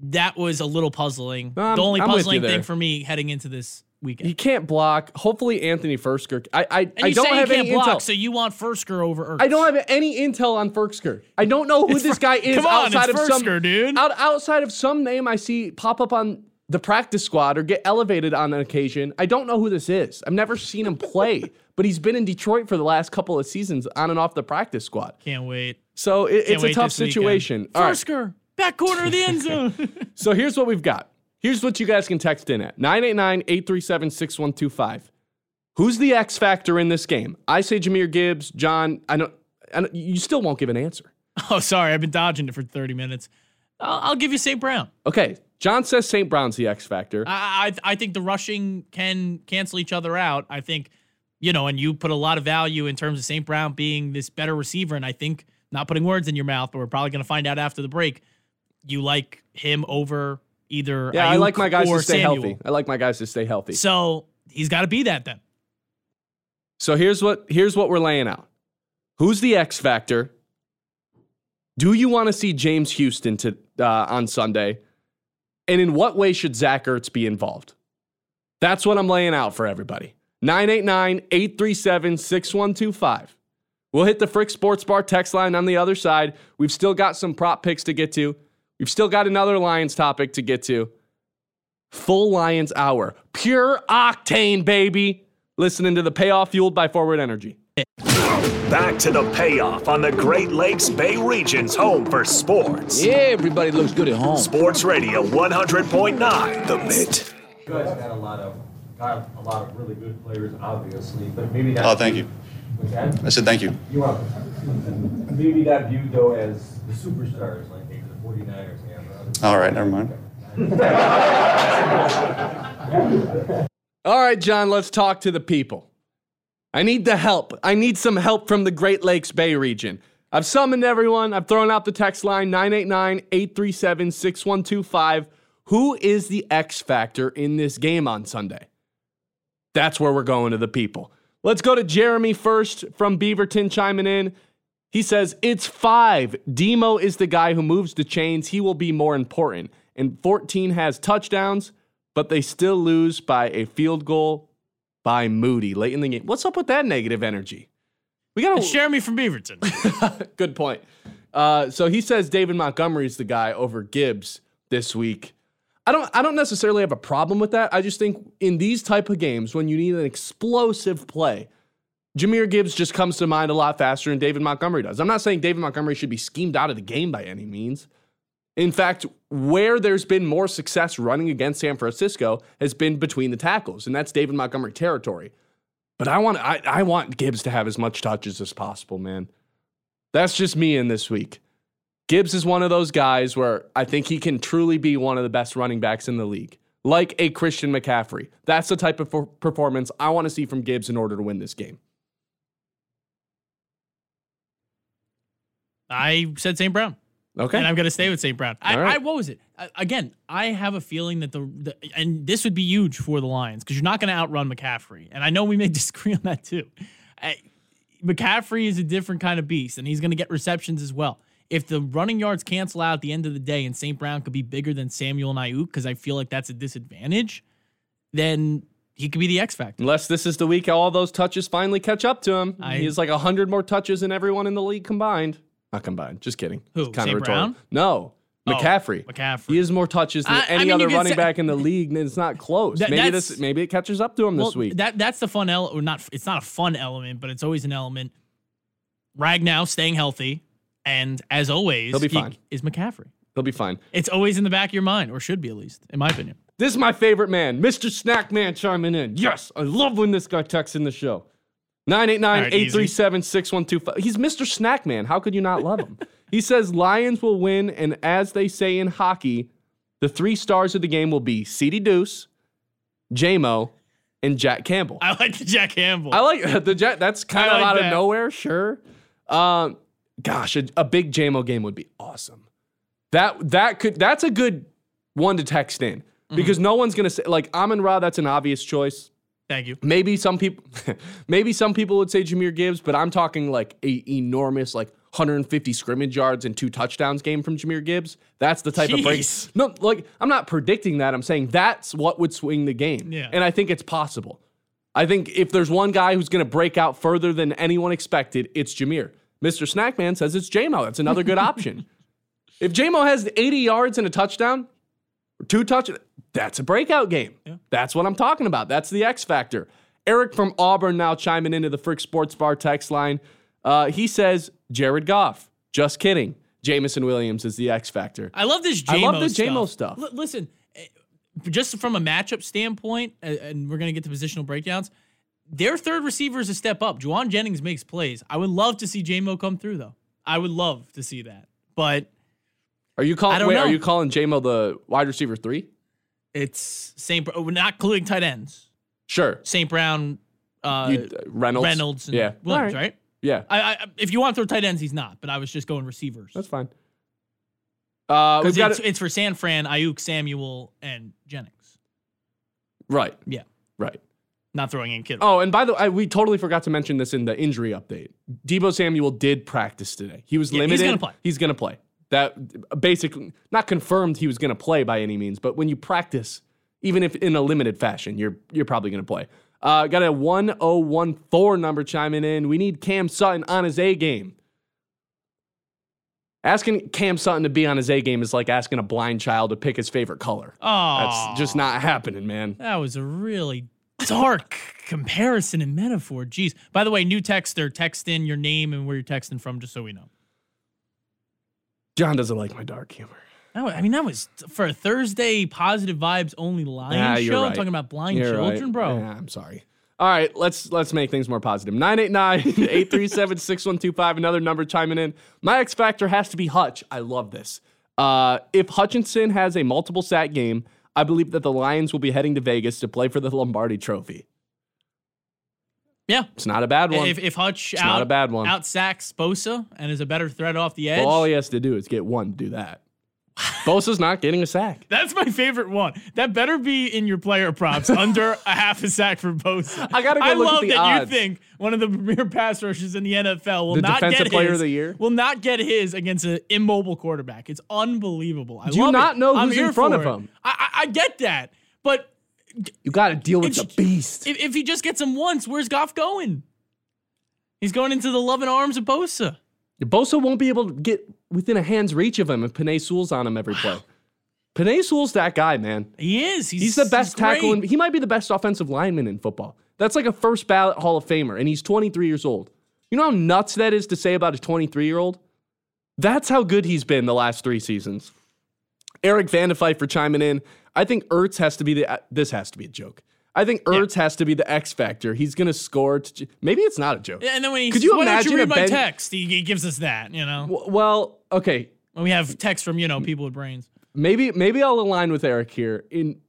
that was a little puzzling. No, the only I'm puzzling thing for me heading into this weekend. he can't block. Hopefully, Anthony Firkser. I I, I don't have any block, intel. so you want Firkser over Ertz. I don't have any intel on Firkser. I don't know who It's this guy is Come on, outside of some dude. Out, outside of some name I see pop up on the practice squad or get elevated on an occasion. I don't know who this is. I've never seen him play, but he's been in Detroit for the last couple of seasons on and off the practice squad. Can't wait. So it, it's a tough situation. All right. Back corner of the end zone. So here's what we've got. Here's what you guys can text in at 989 837 6125. Who's the X factor in this game? I say Jahmyr Gibbs, John. I don't, I don't, you still won't give an answer. oh, sorry, I've been dodging it for 30 minutes. I'll, I'll give you St. Brown. Okay, John says St. Brown's the X factor. I, I I think the rushing can cancel each other out. I think, you know, and you put a lot of value in terms of St. Brown being this better receiver. And I think, not putting words in your mouth, but we're probably going to find out after the break, you like him over either. yeah, I like my guys to stay Samuel. healthy. I like my guys to stay healthy. So he's got to be that then. So here's what here's what we're laying out. Who's the X factor? Do you want to see James Houston to uh, on Sunday? And in what way should Zach Ertz be involved? That's what I'm laying out for everybody. 989-837-6125. We'll hit the Frick Sports Bar text line on the other side. We've still got some prop picks to get to. We've still got another Lions topic to get to. Full Lions hour. Pure octane, baby. Listening to the payoff fueled by Forward Energy. Back to the payoff on the Great Lakes Bay region's home for sports. Yeah, everybody looks good at home. Sports Radio 100.9 The Mitt. You guys got a lot of got a lot of really good players, obviously, but maybe that. Oh, thank you. What's that? I said thank you. You are maybe not viewed though as the superstars like maybe the 49ers have. or All right, never mind. All right, John, let's talk to the people. I need the help. I need some help from the Great Lakes Bay region. I've summoned everyone. I've thrown out the text line 989 837 6125. Who is the X factor in this game on Sunday? That's where we're going to the people. Let's go to Jeremy first from Beaverton chiming in. He says, It's five. Demo is the guy who moves the chains. He will be more important. And 14 has touchdowns, but they still lose by a field goal by Moody late in the game. What's up with that negative energy? We got to Jeremy from Beaverton. Good point. Uh, so he says David Montgomery's the guy over Gibbs this week. I don't I don't necessarily have a problem with that. I just think in these type of games when you need an explosive play, Jahmyr Gibbs just comes to mind a lot faster than David Montgomery does. I'm not saying David Montgomery should be schemed out of the game by any means. In fact, where there's been more success running against San Francisco has been between the tackles, and that's David Montgomery territory. But I want I, I want Gibbs to have as much touches as possible, man. That's just me in this week. Gibbs is one of those guys where I think he can truly be one of the best running backs in the league, like a Christian McCaffrey. That's the type of per- performance I want to see from Gibbs in order to win this game. I said St. Brown. Okay. And I'm going to stay with St. Brown. I, right. I what was it? I, again, I have a feeling that the, the and this would be huge for the Lions because you're not going to outrun McCaffrey. And I know we may disagree on that too. I, McCaffrey is a different kind of beast, and he's going to get receptions as well. If the running yards cancel out at the end of the day, and St. Brown could be bigger than Samuel and Aiyuk, because I feel like that's a disadvantage, then he could be the X factor. Unless this is the week all those touches finally catch up to him. I- he has like 100 more touches than everyone in the league combined. Not combined, just kidding. Who, Kinda St. rhetorical. Brown? No, Oh, McCaffrey. McCaffrey. He has more touches than I- I any mean, other running say- back in the league, and it's not close. That- maybe this, maybe it catches up to him Well, this week. That that's the fun element, not? It's not a fun element, but it's always an element. Ragnow staying healthy, and as always, He'll be he- fine. Is McCaffrey? He'll be fine. It's always in the back of your mind, or should be at least, in my opinion. This is my favorite man, Mr. Snackman chiming in. Yes, I love when this guy texts in the show. 989 837 6125. He's Mr. Snackman. How could you not love him? he says Lions will win, and as they say in hockey, the three stars of the game will be CD Deuce, JMO, and Jack Campbell. I like the Jack Campbell. I like the Jack. That's kind of like out that. of nowhere, sure. Um, gosh, a, a big JMO game would be awesome. That that could that's a good one to text in Mm-hmm. because no one's gonna say like Amon Ra. That's an obvious choice. Thank you. Maybe some people, maybe some people would say Jahmyr Gibbs, but I'm talking like a enormous like 150 scrimmage yards and two touchdowns game from Jahmyr Gibbs. That's the type of break. No, like I'm not predicting that. I'm saying that's what would swing the game. Yeah. And I think it's possible. I think if there's one guy who's going to break out further than anyone expected, it's Jahmyr. Mr. Snackman says it's JMO. That's another good option. If JMO has 80 yards and a touchdown, two touch, that's a breakout game. That's what I'm talking about. That's the X factor. Eric from Auburn now chiming into the Frick Sports Bar text line. Uh, he says Jared Goff. Just kidding. Jameson Williams is the X factor. I love this. I love the JMO stuff. L- listen, eh, just from a matchup standpoint, and we're gonna get to positional breakdowns. Their third receiver is a step up. Jauan Jennings makes plays. I would love to see JMO come through, though. I would love to see that, but Are you calling? Wait, know. are you calling JMO the wide receiver three? It's St. Br- not including tight ends. Sure. St. Brown, uh, You- uh, Reynolds. Reynolds, and Yeah. Williams, All right? Yeah. I, I, if you want to throw tight ends, he's not. But I was just going receivers. That's fine. Uh, we've Because got it's, it. it's for San Fran, Aiyuk, Samuel, and Jennings. Right. Yeah, Right. not throwing in Kittle. Oh, and by the way, we totally forgot to mention this in the injury update. Deebo Samuel did practice today. He was Yeah, he's gonna play. He's gonna play. That basically not confirmed he was gonna play by any means, but when you practice, even if in a limited fashion, you're you're probably gonna play. Uh, got a 1014 number chiming in. We need Cam Sutton on his A game. Asking Cam Sutton to be on his A game is like asking a blind child to pick his favorite color. Oh, That's just not happening, man. That was a really dark comparison and metaphor. Jeez. By the way, new texter, text in your name and where you're texting from, just so we know. John doesn't like my dark humor. Wa- I mean, that was for a Thursday positive vibes only Lions Ah, you're show. right. Talking about blind You're children, right. bro. Yeah, I'm sorry. All right, let's let's make things more positive. 989-837-6125, another number chiming in. My X factor has to be Hutch. I love this. Uh, if Hutchinson has a multiple sack game, I believe that the Lions will be heading to Vegas to play for the Lombardi Trophy. Yeah. It's not a bad one. If, if Hutch It's out, not a bad one. out sacks Bosa and is a better threat off the edge, Well, all he has to do is get one to do that. Bosa's not getting a sack. that's my favorite one. That better be in your player props under a half a sack for Bosa. I gotta go I look at love the that odds. you think one of the premier pass rushers in the NFL will The not defensive get player his, of the year? will not get his against an immobile quarterback. It's unbelievable. I Do you love not it. know I'm who's in front of it. him? I, I, I get that, but You got to deal with the beast. if, if he just gets him once, where's Goff going? He's going into the loving arms of Bosa. Bosa won't be able to get within a hand's reach of him if Penei Sewell's on him every play. Penei Sewell's that guy, man. He is. He's, He's the best great. tackle. In, he might be the best offensive lineman in football. That's like a first ballot Hall of Famer, and he's 23 years old. You know how nuts that is to say about a 23 year old? That's how good he's been the last three seasons. Eric Vandefite for chiming in. I think Ertz has to be the. This has to be a joke. I think Ertz has to be the X factor. He's going to score. To, maybe it's not a joke. Yeah, and then when he Could you imagine you read my Ben- text? He, he gives us that, you know. W- Well, okay. When we have text from, you know, people with brains. maybe maybe I'll align with Eric here in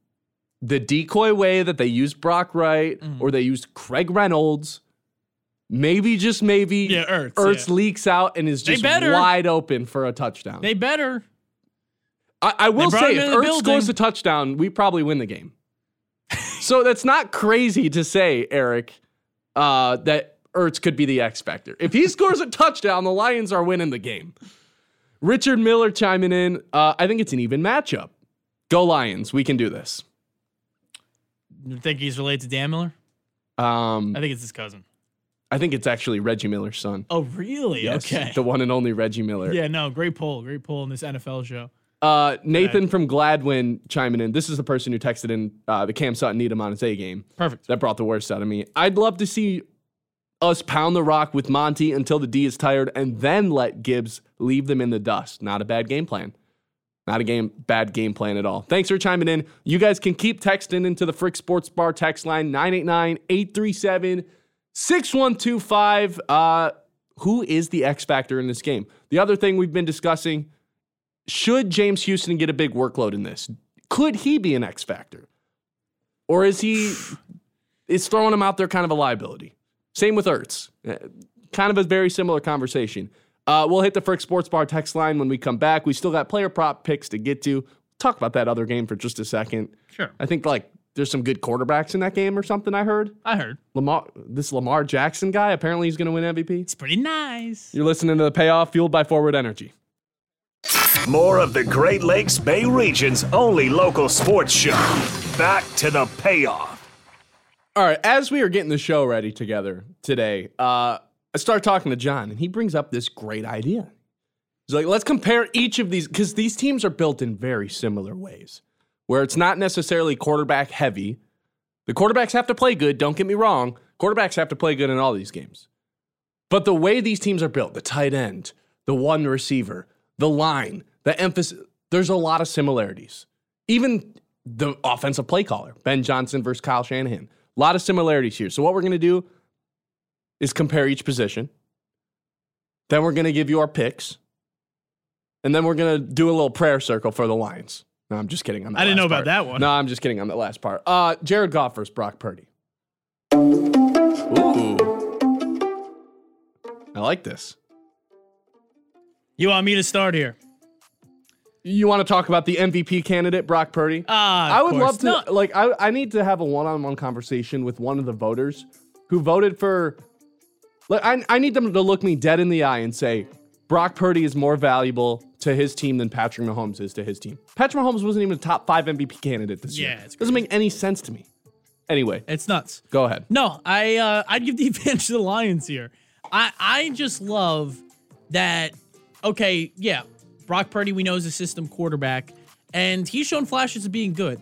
the decoy way that they used Brock Wright Mm-hmm. or they used Craig Reynolds. Maybe just maybe Yeah, Ertz, Ertz yeah. leaks out and is just wide open for a touchdown. They better. I, I will say if Ertz building. scores a touchdown, we probably win the game. so that's not crazy to say, Eric, uh, that Ertz could be the X factor. If he scores a touchdown, the Lions are winning the game. Richard Miller chiming in. Uh, I think it's an even matchup. Go Lions. We can do this. You think he's related to Dan Miller? Um, I think it's his cousin. I think it's actually Reggie Miller's son. Oh, really? Yes, Okay. The one and only Reggie Miller. Yeah, no, great poll. Great poll in this NFL show. Uh, Nathan from Gladwin chiming in. This is the person who texted in uh, the Cam Sutton need him on his A game. Perfect. That brought the worst out of me. I'd love to see us pound the rock with Monty until the D is tired and then let Gibbs leave them in the dust. Not a bad game plan. Not a game bad game plan at all. Thanks for chiming in. You guys can keep texting into the Frick Sports Bar text line 989-837-6125. Uh who is the X factor in this game? The other thing we've been discussing, should James Houston get a big workload in this? Could he be an X factor? Or is he is throwing him out there kind of a liability? Same with Ertz. Uh, Kind of a very similar conversation. Uh, we'll hit the Frick Sports Bar text line when we come back. We still got player prop picks to get to. Talk about that other game for just a second. Sure. I think like there's some good quarterbacks in that game or something. I heard I heard. Lamar, this Lamar Jackson guy. Apparently, he's going to win MVP. It's pretty nice. You're listening to the payoff fueled by Forward Energy. More of the Great Lakes Bay region's only local sports show. Back to the payoff. All right, as we are getting the show ready together today, uh, I start talking to John, and he brings up this great idea. He's like, let's compare each of these because these teams are built in very similar ways, where it's not necessarily quarterback heavy. The quarterbacks have to play good. Don't get me wrong; quarterbacks have to play good in all these games. But the way these teams are built, the tight end, the one receiver, the line, the emphasis, there's a lot of similarities. Even the offensive play caller, Ben Johnson versus Kyle Shanahan. A lot of similarities here. So, what we're going to do is compare each position. Then, we're going to give you our picks. And then, we're going to do a little prayer circle for the Lions. No, I'm just kidding. On that I didn't know about part. that one. No, I'm just kidding on that last part. Uh, Jared Goff versus Brock Purdy. Ooh. I like this. You want me to start here? You want to talk about the MVP candidate, Brock Purdy? Ah, I would course. love to. No, Like, I, I need to have a one-on-one conversation with one of the voters who voted for. Like, I, I need them to look me dead in the eye and say, Brock Purdy is more valuable to his team than Patrick Mahomes is to his team. Patrick Mahomes wasn't even a top five MVP candidate this year. Yeah, it's doesn't make any sense to me. Anyway, it's nuts. go ahead. No, I uh, I'd give the advantage to the Lions here. I I just love that. Okay, yeah, Brock Purdy we know is a system quarterback, and he's shown flashes of being good.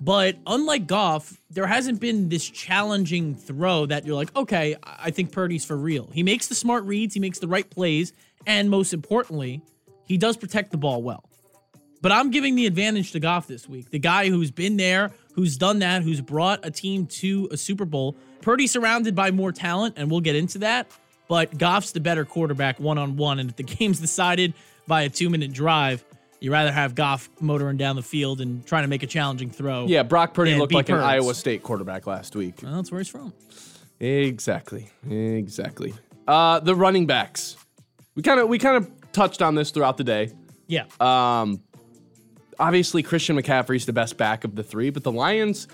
But unlike Goff, there hasn't been this challenging throw that you're like, okay, I think Purdy's for real. He makes the smart reads, he makes the right plays, and most importantly, he does protect the ball well. But I'm giving the advantage to Goff this week. The guy who's been there, who's done that, who's brought a team to a Super Bowl. Purdy surrounded by more talent, and we'll get into that. But Goff's the better quarterback one on one. And if the game's decided by a two minute drive, You rather have Goff motoring down the field and trying to make a challenging throw. Yeah, Brock Purdy looked like an Iowa State quarterback last week. Well, that's where he's from. Exactly. Exactly. Uh, the running backs. We kind of we kind of touched on this throughout the day. Yeah. Um, obviously Christian McCaffrey's the best back of the three, but the Lions,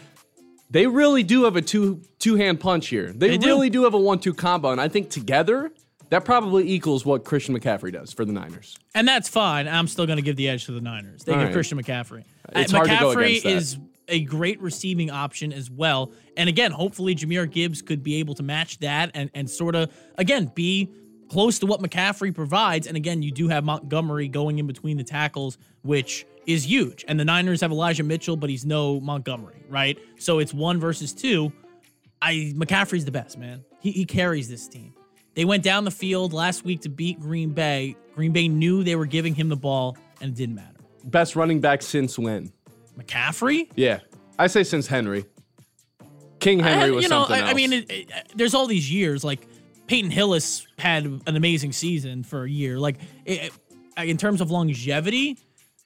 they really do have a two two hand punch here. They, They really do have a one two combo, and I think together that probably equals what Christian McCaffrey does for the Niners. And that's fine. I'm still going to give the edge to the Niners. They All get right. Christian McCaffrey. It's Uh, hard to go McCaffrey is a great receiving option as well. And again, hopefully Jahmyr Gibbs could be able to match that and, and sort of, again, be close to what McCaffrey provides. And again, you do have Montgomery going in between the tackles, which is huge. And the Niners have Elijah Mitchell, but he's no Montgomery, right? So it's one versus two. I McCaffrey's the best, man. He, he carries this team. They went down the field last week to beat Green Bay. Green Bay knew they were giving him the ball, and it didn't matter. Best running back since when? McCaffrey? Yeah, I say since Henry. King Henry was you know, something I, else. I mean, it, it, there's all these years. Like Peyton Hillis had an amazing season for a year. Like it, it- in terms of longevity,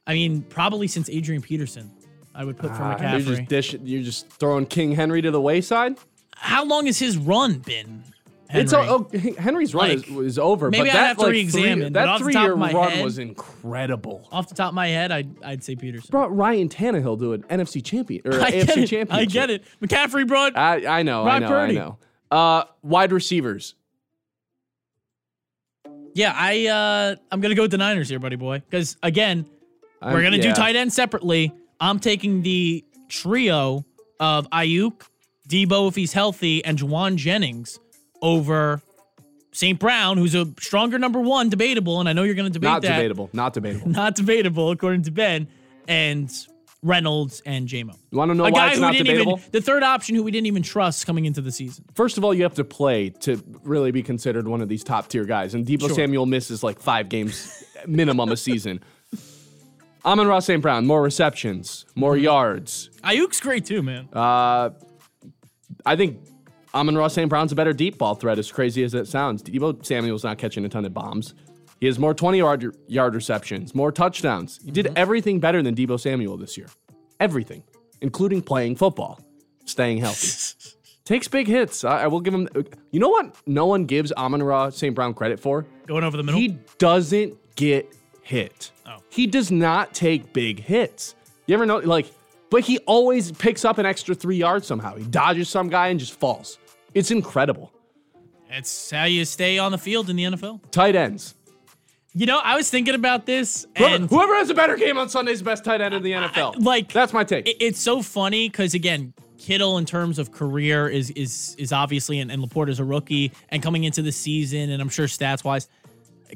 I mean, probably since Adrian Peterson, I would put for Ah, McCaffrey. You're just dish, You're just throwing King Henry to the wayside. How long has his run been? It's Henry? oh, oh, Henry's run Like, is, is over. maybe but that have to like, re-examine, three, that three-year run head- was incredible. Off the top of my head, I'd, I'd say Peterson. Brought Ryan Tannehill to an NFC champion or I AFC get it. championship. I get it. McCaffrey brought I, I know. I know. Purdy. I know. Uh, wide receivers. Yeah, I uh I'm gonna go with the Niners here, buddy boy. Because again, we're gonna do tight end separately. I'm taking the trio of Aiyuk, Deebo if he's healthy, and Jauan Jennings over St. Brown, who's a stronger number one, debatable, and I know you're gonna debate Not that. debatable. Not debatable. Not debatable, according to Ben, and Reynolds and JMO. You want to know a why it's not debatable? even the third option who we didn't even trust coming into the season. First of all, you have to play to really be considered one of these top tier guys. And Deebo Sure. Samuel misses like five games minimum a season. Amon Ra St. Brown, more receptions, more Mm-hmm. yards. Aiyuk's great too, man. Uh, I think Amon Ra St. Brown's a better deep ball threat, as crazy as it sounds. Deebo Samuel's not catching a ton of bombs. He has more 20 yard, yard receptions, more touchdowns. He Mm-hmm. did everything better than Deebo Samuel this year. Everything, including playing football, staying healthy. Takes big hits. I, I will give him. You know what? No one gives Amon Ra St. Brown credit for. Going over the middle. He doesn't get hit. Oh. He does not take big hits. You ever know, like, but he always picks up an extra three yards somehow. He dodges some guy and just falls. It's incredible. It's how you stay on the field in the NFL. Tight ends. You know, I was thinking about this, Whoever, whoever has a better game on Sunday is the best tight end in the NFL. like That's my take. it- it's so funny because again, Kittle in terms of career is is is obviously and, and is a rookie and coming into the season, and I'm sure stats wise,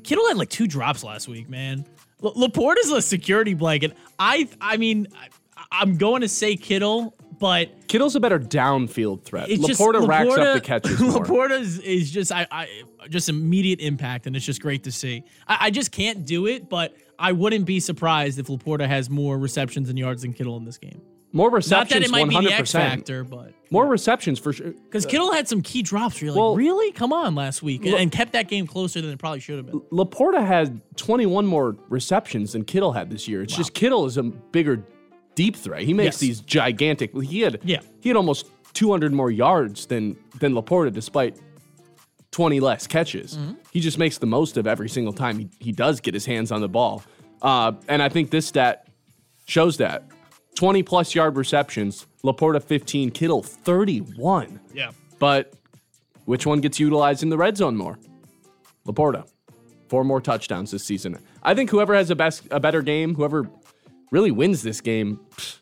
Kittle had like two drops last week, man. L- is a security blanket. I I mean, I, I'm going to say Kittle, but Kittle's a better downfield threat. it's just LaPorta racks up the catches more. LaPorta is, is just I, I just immediate impact, and it's just great to see. I, I just can't do it, but I wouldn't be surprised if LaPorta has more receptions and yards than Kittle in this game. More Not receptions, that it might 100%. be the X factor, but More receptions for sure. because Kittle had some key drops. Where you're like, Well- really? Come on, last week, and, and kept that game closer than it probably should have been. LaPorta had 21 more receptions than Kittle had this year. It's just Kittle is a bigger deep threat. He makes Yes. these gigantic. He had Yeah. he had almost 200 more yards than than LaPorta, despite 20 less catches. Mm-hmm. He just makes the most of every single time he, he does get his hands on the ball. Uh, and I think this stat shows that 20 plus yard receptions. LaPorta 15, Kittle 31. Yeah. But which one gets utilized in the red zone more? LaPorta. Four more touchdowns this season. I think whoever has a best a better game, whoever really wins this game, pfft,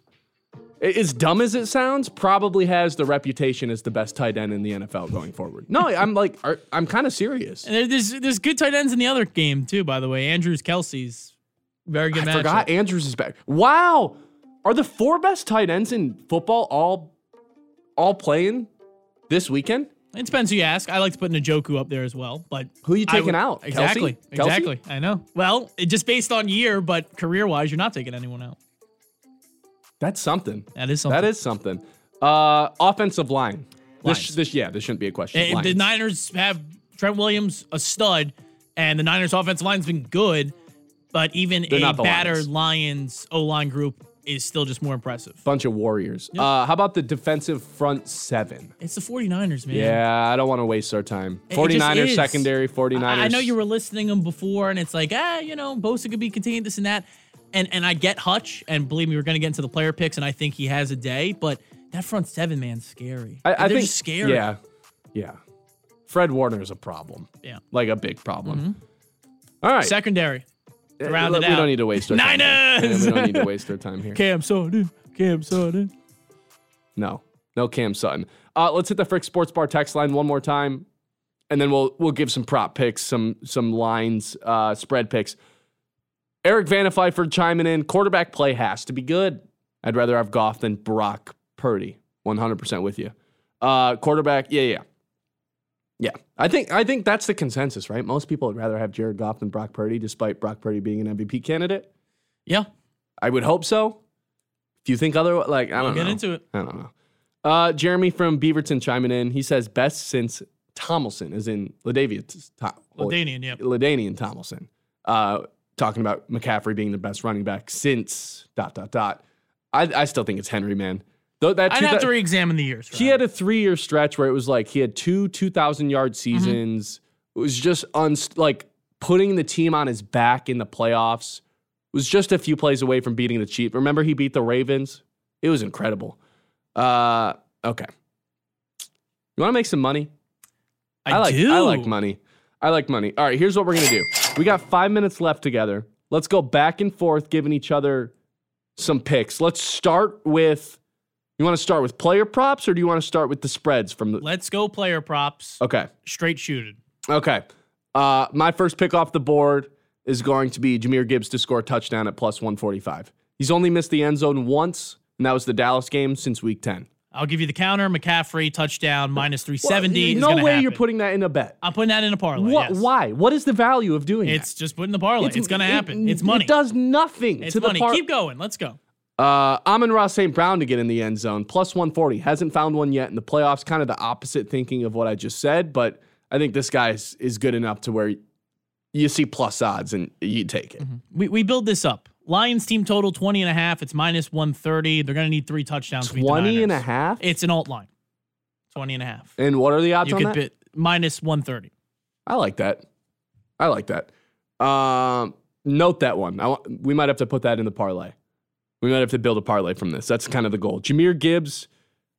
as dumb as it sounds, probably has the reputation as the best tight end in the NFL going forward. No, I'm like I'm kind of serious. And there's there's good tight ends in the other game too. By the way, Andrews Kelce's very good. I matchup. forgot Andrews is back. Wow. Are the four best tight ends in football all all playing this weekend? It depends who you ask. I like to put Njoku up there as well, but Who are you taking would- out? Kelce? Exactly. Kelce? Exactly. I know. Well, it just based on year, but career wise, you're not taking anyone out. That's something. That is something. That is something. Uh, offensive line. This, this, yeah, this shouldn't be a question. And the Niners have Trent Williams, a stud, and the Niners offensive line's been good. but even They're a battered Lions. Lions O line group is still just more impressive. Bunch of warriors. Uh, how about the defensive front seven? It's the 49ers, man. Yeah, I don't want to waste our time. It- it 49ers is. secondary, 49ers. I, I know you were listing them before, and it's like, ah, you know, Bosa could be contained, this and that. And and I get Hutch, and believe me, we're going to get into the player picks, and I think he has a day, but that front seven, man, scary. I, I They're think scary. Yeah, yeah. Fred Warner is a problem. Yeah. like a big problem. All right, Secondary. Uh, round we it we out. don't need to waste our time. here. Niners! We don't need to waste our time here. Cam Sutton. Cam Sutton. No, no Cam Sutton. Uh, let's hit the Frick Sports Bar text line one more time, and then we'll we'll give some prop picks, some some lines, uh, spread picks. Eric Vanify for chiming in. Quarterback play has to be good. I'd rather have Goff than Brock Purdy. One hundred percent with you. Uh, quarterback, yeah, yeah, yeah. I think I think that's the consensus, right? Most people would rather have Jared Goff than Brock Purdy, despite Brock Purdy being an MVP candidate. Yeah. I would hope so. If you think otherwise, like I We'll don't get know. into it. I don't know. Uh, Jeremy from Beaverton chiming in. He says best since Tomlinson, is in Ladavian. LaDainian, yeah. LaDainian Tomlinson. Uh, talking about McCaffrey being the best running back since dot dot dot. I, I still think it's Henry, man. Though that I'd two- have to re-examine the years. he had a three year stretch where it was like he had two 2,000 yard seasons. It was just unst- like putting the team on his back in the playoffs. Was just a few plays away from beating the Chiefs. Remember, he beat the Ravens? It was incredible. Uh, okay. You want to make some money? I, like do. I like money. I like money. All right, here's what we're gonna do. We got five minutes left together. Let's go back and forth, giving each other some picks. Let's start with. You want to start with player props, or do you want to start with the spreads from the? Let's go player props. Okay. Straight shooted. Okay. Uh, my first pick off the board is going to be Jahmyr Gibbs to score a touchdown at plus 145. He's only missed the end zone once, and that was the Dallas game since week 10. I'll give you the counter. McCaffrey touchdown minus 370. is no way you're putting that in a bet. I'm putting that in a parlay. What? yes. Why? What is the value of doing it? It's that? just putting the parlay. It's, gonna it- happen. it's money. It does nothing it's to money. the par- Keep going. Let's go. Uh, Amon Ra St. Brown to get in the end zone, plus 140. Hasn't found one yet in the playoffs. Kind of the opposite thinking of what I just said, but I think this guy is, is good enough to where you see plus odds and you take it. We, we build this up. Lions team total 20 and a half. It's minus 130. They're going to need three touchdowns. to 20 and a half? It's an alt line. 20 and a half. And what are the odds You on could that? bid minus 130. I like that. I like that. Um, note that one. I, we might have to put that in the parlay. We might have to build a parlay from this. That's kind of the goal. Jahmyr Gibbs.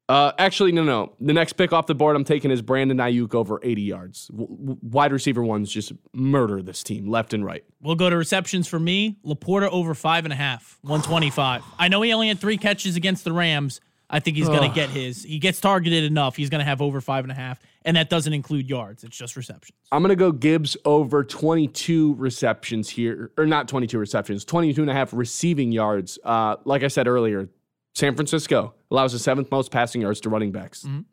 Uh, actually, no, no. The next pick off the board I'm taking is Brandon Aiyuk over 80 yards. W- wide receiver ones just murder this team left and right. We'll go to receptions for me. LaPorta over five and a half, 125. I know he only had three catches against the Rams. I think he's going to get his. He gets targeted enough. He's going to have over five and a half. And that doesn't include yards. It's just receptions. I'm going to go Gibbs over 22 receptions here, or not 22 receptions, 22 and a half receiving yards. Uh, like I said earlier, San Francisco allows the seventh most passing yards to running backs. Mhm.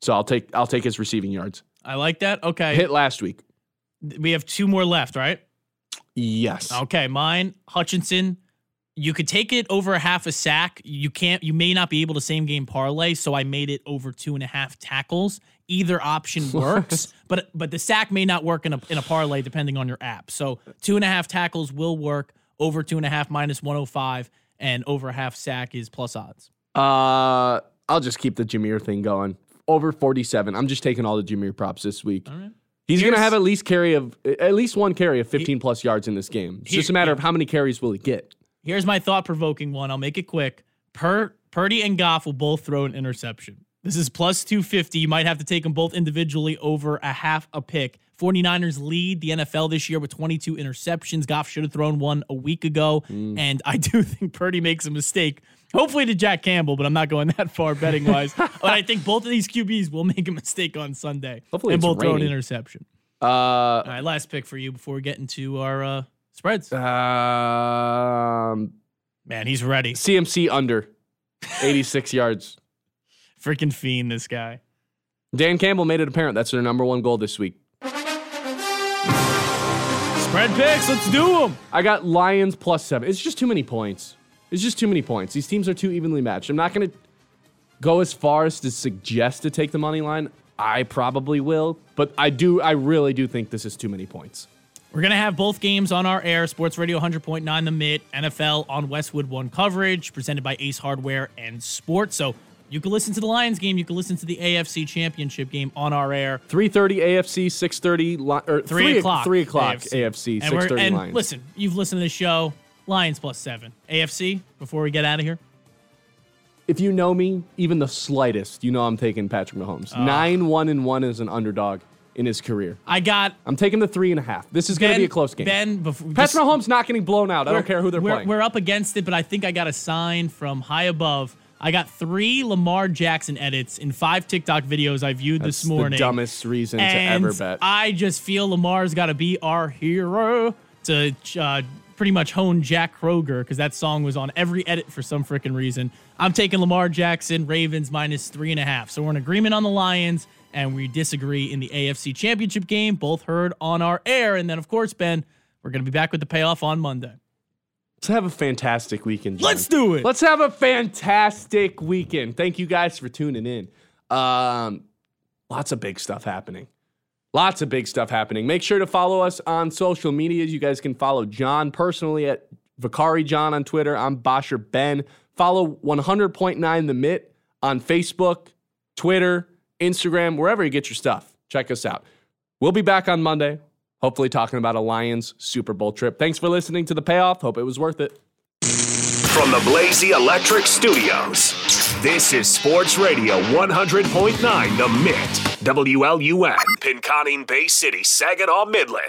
So I'll take I'll take his receiving yards. I like that. Okay. Hit last week. We have two more left, right? Yes. Okay, mine Hutchinson. You could take it over a half a sack. You can't. You may not be able to same game parlay, so I made it over two and a half tackles. Either option works, but but the sack may not work in a in a parlay depending on your app. So two and a half tackles will work. Over two and a half minus one hundred five, and over a half sack is plus odds. Uh, I'll just keep the Jahmyr thing going. Over 47. I'm just taking all the Jahmyr props this week. All right. He's going to have at least carry of at least one carry of 15 plus yards in this game. It's just a matter of how many carries will he get. Here's my thought provoking one. I'll make it quick. Per Purdy and Goff will both throw an interception. This is plus 250. You might have to take them both individually over a half a pick. 49ers lead the NFL this year with 22 interceptions. Goff should have thrown one a week ago. And I do think Purdy makes a mistake. Hopefully to Jack Campbell, but I'm not going that far betting wise. but I think both of these QBs will make a mistake on Sunday. Hopefully and both throw an interception. Uh, All right, last pick for you before we get into our uh, spreads. um, Man, he's ready. CMC under 86 yards. Freaking fiend, this guy. Dan Campbell made it apparent that's their number one goal this week. Spread picks, let's do them. I got Lions plus seven. It's just too many points. It's just too many points. These teams are too evenly matched. I'm not going to go as far as to suggest to take the money line. I probably will, but I do. I really do think this is too many points. We're going to have both games on our air Sports Radio 100.9 The Mitt, NFL on Westwood One coverage, presented by Ace Hardware and Sports. So you can listen to the Lions game. You can listen to the AFC Championship game on our air. 3:30 AFC, 6:30 li- or Three, 3 o'clock. 3 o'clock AFC, And, we're- 6:30 and Lions. listen, you've listened to the show. Lions plus seven. AFC, before we get out of here. if you know me, even the slightest, you know I'm taking Patrick Mahomes. Ah. Nine one and one as an underdog in his career. I got I'm taking the three and a half. This is going to be a close game. Ben, before, Patrick Mahomes not getting blown out. I don't care who they're we're, playing. We're up against it, but I think I got a sign from high above. I got three Lamar Jackson edits in five TikTok videos I viewed That's this morning. the dumbest reason to ever bet. I just feel Lamar's got to be our hero to uh, pretty much hone Jack Kroger because that song was on every edit for some freaking reason. I'm taking Lamar Jackson, Ravens minus three and a half. So we're in agreement on the Lions, and we disagree in the AFC Championship game. Both heard on our air, and then of course, Ben, we're gonna be back with the payoff on Monday. Let's have a fantastic weekend. John. Let's do it. Let's have a fantastic weekend. Thank you guys for tuning in. Um, lots of big stuff happening. Lots of big stuff happening. Make sure to follow us on social medias. You guys can follow John personally at Vicari John on Twitter. I'm Bosher Ben. Follow 100.9 The Mitt on Facebook, Twitter, Instagram, wherever you get your stuff. Check us out. We'll be back on Monday, hopefully talking about a Lions Super Bowl trip. Thanks for listening to the payoff. Hope it was worth it. From the Blazy Electric Studios, this is Sports Radio 100.9 The Mitt. WLUN, Pinconning Bay City, Saginaw, Midland.